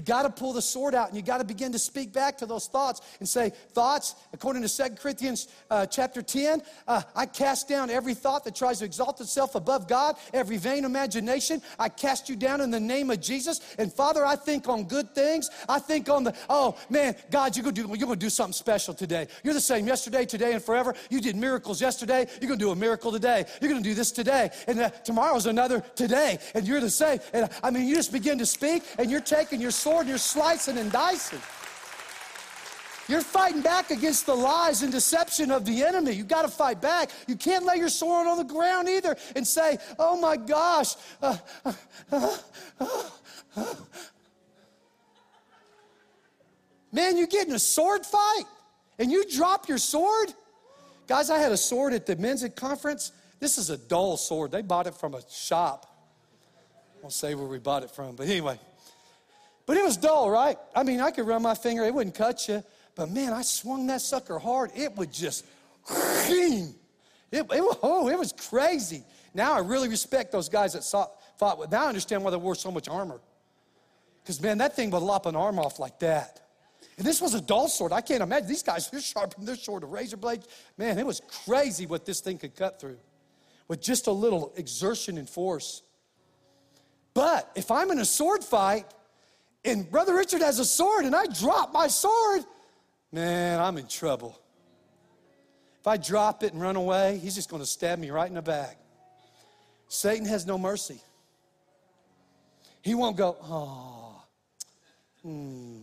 You got to pull the sword out and you got to begin to speak back to those thoughts and say, Thoughts, according to 2 Corinthians uh, chapter 10, uh, I cast down every thought that tries to exalt itself above God, every vain imagination. I cast you down in the name of Jesus. And Father, I think on good things. I think on the, oh man, God, you're going to do, do something special today. You're the same yesterday, today, and forever. You did miracles yesterday. You're going to do a miracle today. You're going to do this today. And uh, tomorrow's another today. And you're the same. And I mean, you just begin to speak and you're taking your sword, you're slicing and dicing. You're fighting back against the lies and deception of the enemy. You got to fight back. You can't lay your sword on the ground either and say, "Oh my gosh." Uh, uh, uh, Man, you get in a sword fight and you drop your sword? Guys, I had a sword at the men's conference. This is a dull sword. They bought it from a shop. I won't say where we bought it from, but anyway. But it was dull, right? I mean, I could run my finger, it wouldn't cut you. But man, I swung that sucker hard, it would just, it, it, oh, it was crazy. Now I really respect those guys that saw, fought with. Now I understand why they wore so much armor. Because man, that thing would lop an arm off like that. And this was a dull sword. I can't imagine. These guys, they're sharpening their sword, a razor blade. Man, it was crazy what this thing could cut through with just a little exertion and force. But if I'm in a sword fight, and Brother Richard has a sword and I drop my sword, man, I'm in trouble. If I drop it and run away, he's just going to stab me right in the back. Satan has no mercy. He won't go, oh, hmm.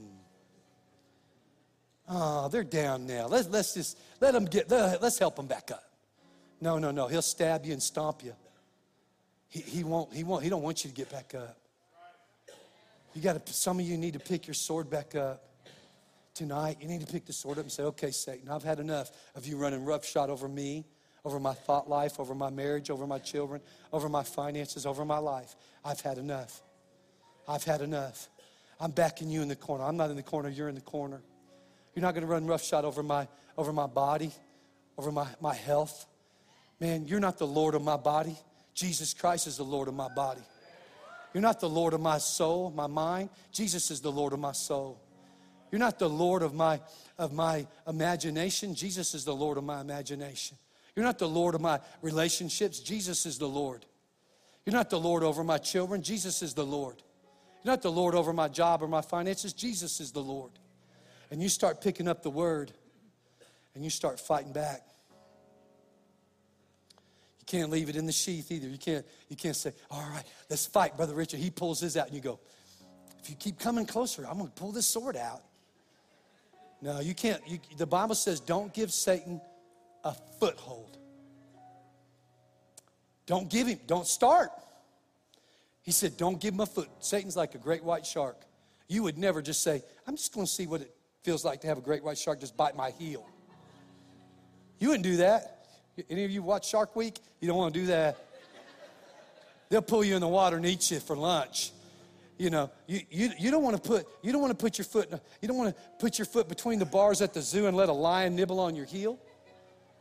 Oh, they're down now. Let's, let's just let them get, let's help them back up. No, no, no. He'll stab you and stomp you. He, he won't, he won't, he don't want you to get back up. You got to, some of you need to pick your sword back up tonight. You need to pick the sword up and say, okay, Satan, I've had enough of you running roughshod over me, over my thought life, over my marriage, over my children, over my finances, over my life. I've had enough. I've had enough. I'm backing you in the corner. I'm not in the corner, you're in the corner. You're not going to run roughshod over my, over my body, over my, my health. Man, you're not the Lord of my body. Jesus Christ is the Lord of my body. You're not the Lord of my soul, my mind. Jesus is the Lord of my soul. You're not the Lord of my, of my imagination. Jesus is the Lord of my imagination. You're not the Lord of my relationships. Jesus is the Lord. You're not the Lord over my children. Jesus is the Lord. You're not the Lord over my job or my finances. Jesus is the Lord. And you start picking up the word and you start fighting back. Can't leave it in the sheath either. You can't, you can't say, all right, let's fight, Brother Richard. He pulls his out and you go, if you keep coming closer, I'm going to pull this sword out. No, you can't. You, the Bible says don't give Satan a foothold. Don't give him, don't start. He said, don't give him a foot. Satan's like a great white shark. You would never just say, I'm just going to see what it feels like to have a great white shark just bite my heel. You wouldn't do that. Any of you watch Shark Week? You don't want to do that. They'll pull you in the water and eat you for lunch. You know, you, you, you don't want to put you don't want to put your foot you don't want to put your foot between the bars at the zoo and let a lion nibble on your heel.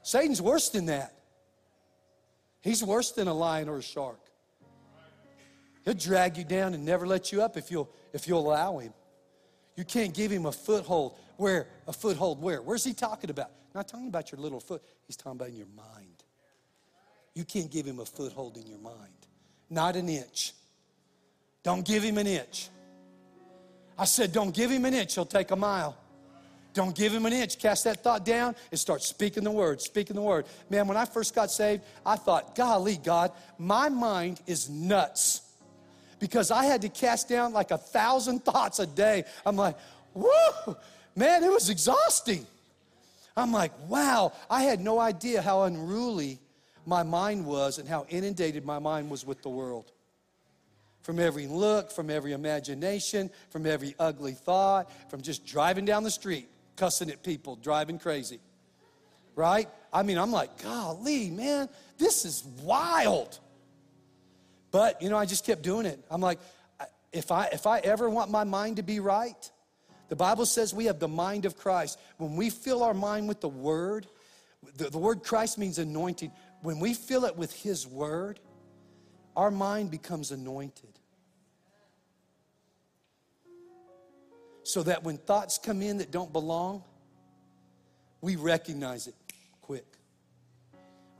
Satan's worse than that. He's worse than a lion or a shark. He'll drag you down and never let you up if you'll if you'll allow him. You can't give him a foothold. Where? A foothold where? Where's he talking about? Not talking about your little foot. He's talking about in your mind. You can't give him a foothold in your mind. Not an inch. Don't give him an inch. I said, don't give him an inch, he'll take a mile. Don't give him an inch. Cast that thought down and start speaking the word, speaking the word. Man, when I first got saved, I thought, golly, God, my mind is nuts. Because I had to cast down like a thousand thoughts a day. I'm like, whoo, man, it was exhausting. I'm like, wow, I had no idea how unruly my mind was and how inundated my mind was with the world from every look, from every imagination, from every ugly thought, from just driving down the street, cussing at people, driving crazy. Right? I mean, I'm like, golly, man, this is wild. But, you know, I just kept doing it. I'm like, if I, if I ever want my mind to be right, the Bible says we have the mind of Christ. When we fill our mind with the Word, the, the word Christ means anointing. When we fill it with His Word, our mind becomes anointed. so that when thoughts come in that don't belong, we recognize it quick.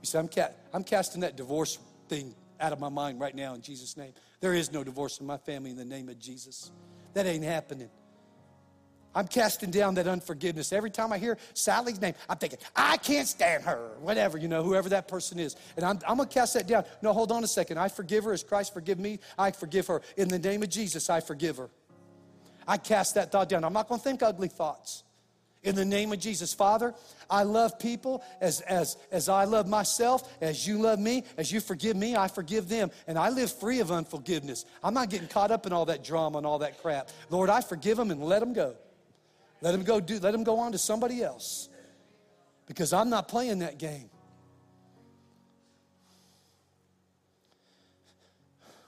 You say, I'm, ca- I'm casting that divorce thing out of my mind right now in Jesus' name. There is no divorce in my family in the name of Jesus. That ain't happening. I'm casting down that unforgiveness. Every time I hear Sally's name, I'm thinking, I can't stand her, whatever, you know, whoever that person is. And I'm, I'm going to cast that down. No, hold on a second. I forgive her as Christ forgive me. I forgive her. In the name of Jesus, I forgive her. I cast that thought down. I'm not going to think ugly thoughts. In the name of Jesus, Father, I love people as, as, as I love myself, as you love me, as you forgive me, I forgive them. And I live free of unforgiveness. I'm not getting caught up in all that drama and all that crap. Lord, I forgive them and let them go. Let him go do, let them go on to somebody else. Because I'm not playing that game.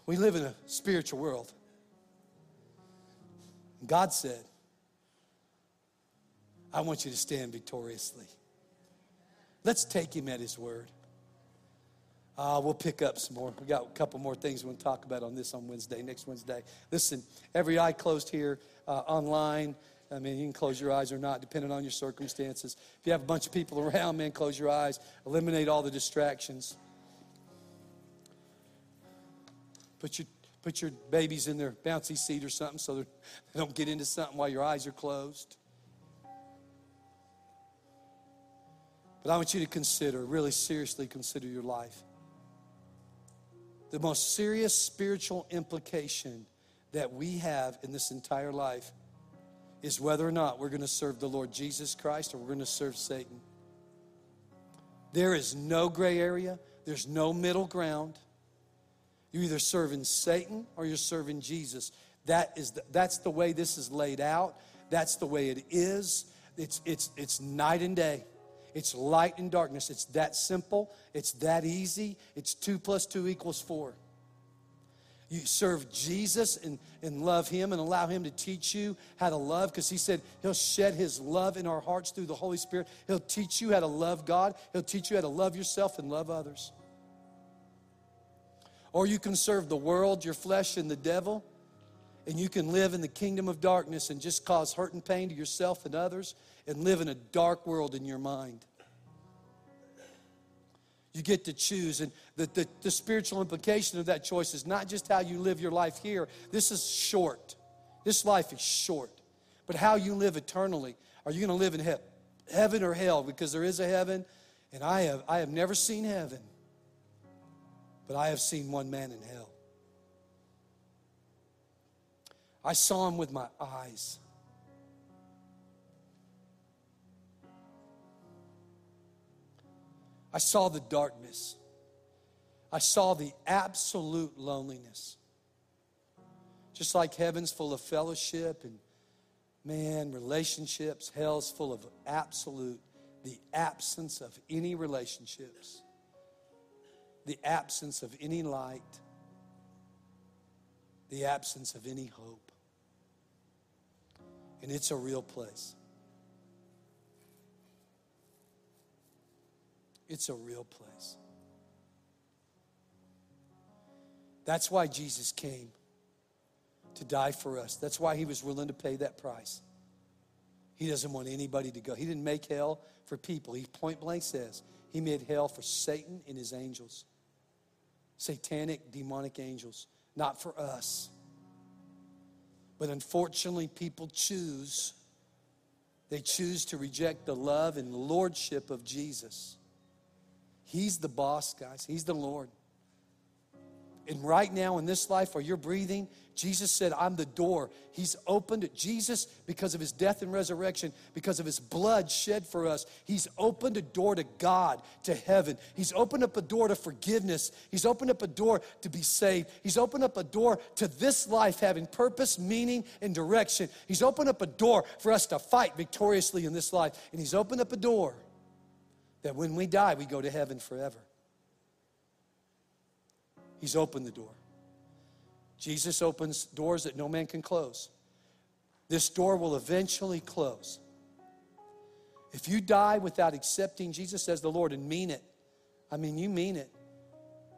We live in a spiritual world. God said, I want you to stand victoriously. Let's take him at his word. Uh, we'll pick up some more. We got a couple more things we want to talk about on this on Wednesday, next Wednesday. Listen, every eye closed here uh, online. I mean, you can close your eyes or not, depending on your circumstances. If you have a bunch of people around, man, close your eyes. Eliminate all the distractions. Put your Put your babies in their bouncy seat or something so they don't get into something while your eyes are closed. But I want you to consider, really seriously consider your life. The most serious spiritual implication that we have in this entire life is whether or not we're going to serve the Lord Jesus Christ or we're going to serve Satan. There is no gray area, there's no middle ground. You're either serving Satan or you're serving Jesus. That is the, that's the way this is laid out. That's the way it is. It's, it's, it's night and day. It's light and darkness. It's that simple. It's that easy. It's two plus two equals four. You serve Jesus and, and love Him and allow Him to teach you how to love because He said He'll shed His love in our hearts through the Holy Spirit. He'll teach you how to love God, He'll teach you how to love yourself and love others. Or you can serve the world, your flesh, and the devil. And you can live in the kingdom of darkness and just cause hurt and pain to yourself and others and live in a dark world in your mind. You get to choose. And the, the, the, spiritual implication of that choice is not just how you live your life here. This is short. This life is short. But how you live eternally. Are you going to live in he- heaven or hell? Because there is a heaven, and I have, I have never seen heaven, but I have seen one man in hell. I saw him with my eyes. I saw the darkness. I saw the absolute loneliness. Just like heaven's full of fellowship and man, relationships, hell's full of absolute, the absence of any relationships, the absence of any light, the absence of any hope. And it's a real place. It's a real place. That's why Jesus came to die for us. That's why he was willing to pay that price. He doesn't want anybody to go. He didn't make hell for people. He point blank says he made hell for Satan and his angels. Satanic, demonic angels, not for us. But unfortunately, people choose, they choose to reject the love and lordship of Jesus. He's the boss, guys. He's the Lord. And right now in this life where you're breathing, Jesus said, I'm the door. He's opened it. Jesus, because of his death and resurrection, because of his blood shed for us, he's opened a door to God, to heaven. He's opened up a door to forgiveness. He's opened up a door to be saved. He's opened up a door to this life having purpose, meaning, and direction. He's opened up a door for us to fight victoriously in this life. And he's opened up a door that when we die, we go to heaven forever. He's opened the door. Jesus opens doors that no man can close. This door will eventually close. If you die without accepting Jesus as the Lord and mean it, I mean, you mean it.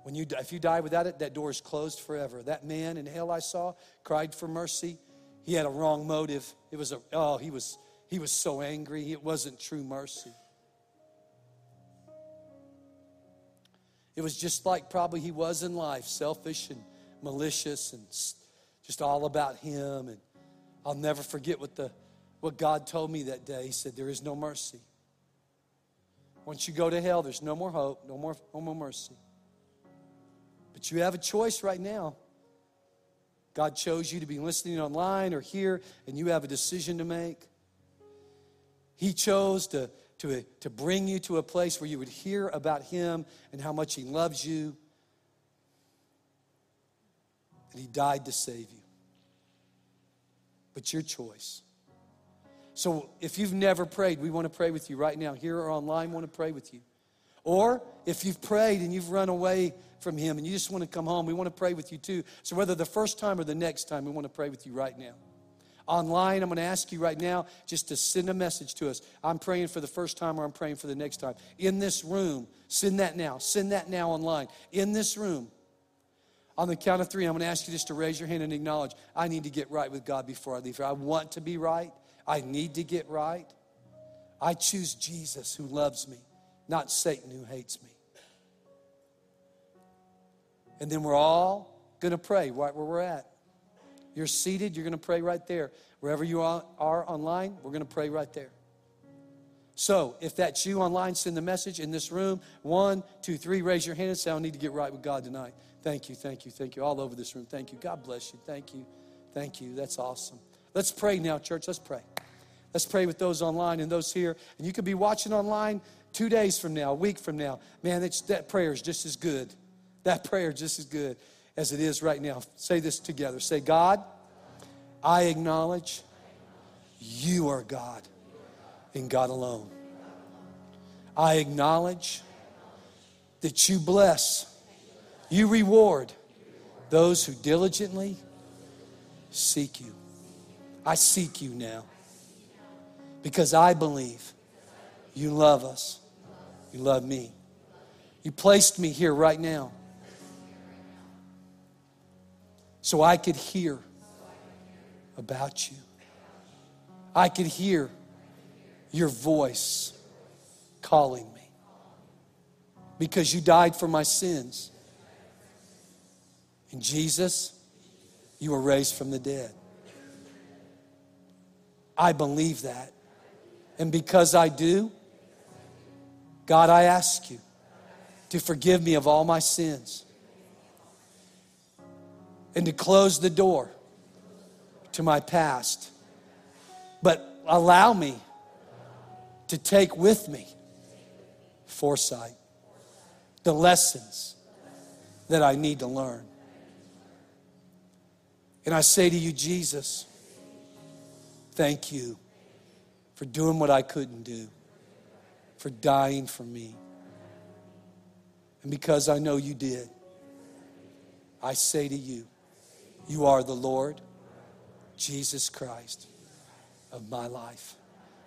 When you, if you die without it, that door is closed forever. That man in hell I saw cried for mercy. He had a wrong motive. It was a, oh, he was, he was so angry. It wasn't true mercy. It was just like probably he was in life, selfish and malicious and just all about him. And I'll never forget what, the, what God told me that day. He said, There is no mercy. Once you go to hell, there's no more hope, no more, no more mercy. But you have a choice right now. God chose you to be listening online or here, and you have a decision to make. He chose to to, to bring you to a place where you would hear about Him and how much He loves you. And He died to save you. But your choice. So if you've never prayed, we want to pray with you right now. Here or online, we want to pray with you. Or if you've prayed and you've run away from Him and you just want to come home, we want to pray with you too. So whether the first time or the next time, we want to pray with you right now online, I'm going to ask you right now just to send a message to us. I'm praying for the first time or I'm praying for the next time. In this room, send that now. Send that now online. In this room, on the count of three, I'm going to ask you just to raise your hand and acknowledge I need to get right with God before I leave here. I want to be right. I need to get right. I choose Jesus who loves me, not Satan who hates me. And then we're all going to pray right where we're at. You're seated, you're going to pray right there. Wherever you are, online, we're going to pray right there. So, if that's you online, send the message in this room. One, two, three, raise your hand and say, I need to get right with God tonight. Thank you, thank you, thank you. All over this room. Thank you. God bless you. Thank you. Thank you. That's awesome. Let's pray now, church. Let's pray. Let's pray with those online and those here. And you could be watching online two days from now, a week from now. Man, that prayer is just as good. That prayer just as good as it is right now. Say this together. Say, God, I acknowledge you are God and God alone. I acknowledge that you bless, you reward those who diligently seek you. I seek you now because I believe you love us. You love me. You placed me here right now so I could hear about you. I could hear your voice calling me because you died for my sins. And Jesus, you were raised from the dead. I believe that. And because I do, God, I ask you to forgive me of all my sins and to close the door to my past. But allow me to take with me foresight, the lessons that I need to learn. And I say to you, Jesus, thank you for doing what I couldn't do, for dying for me. And because I know you did, I say to you, you are the Lord Jesus Christ of my life.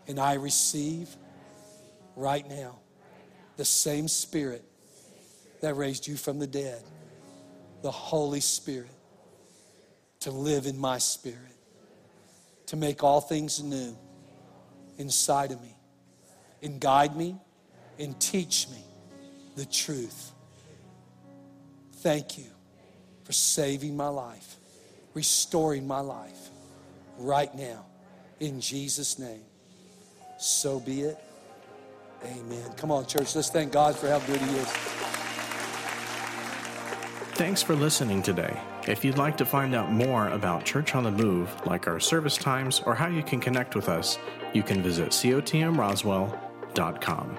And I receive right now the same Spirit that raised you from the dead, the Holy Spirit, to live in my spirit, to make all things new inside of me, and guide me and teach me the truth. Thank you for saving my life, restoring my life right now. In Jesus' name. So be it. Amen. Come on, church. Let's thank God for how good He is. Thanks for listening today. If you'd like to find out more about Church on the Move, like our service times or how you can connect with us, you can visit cotmroswell.com.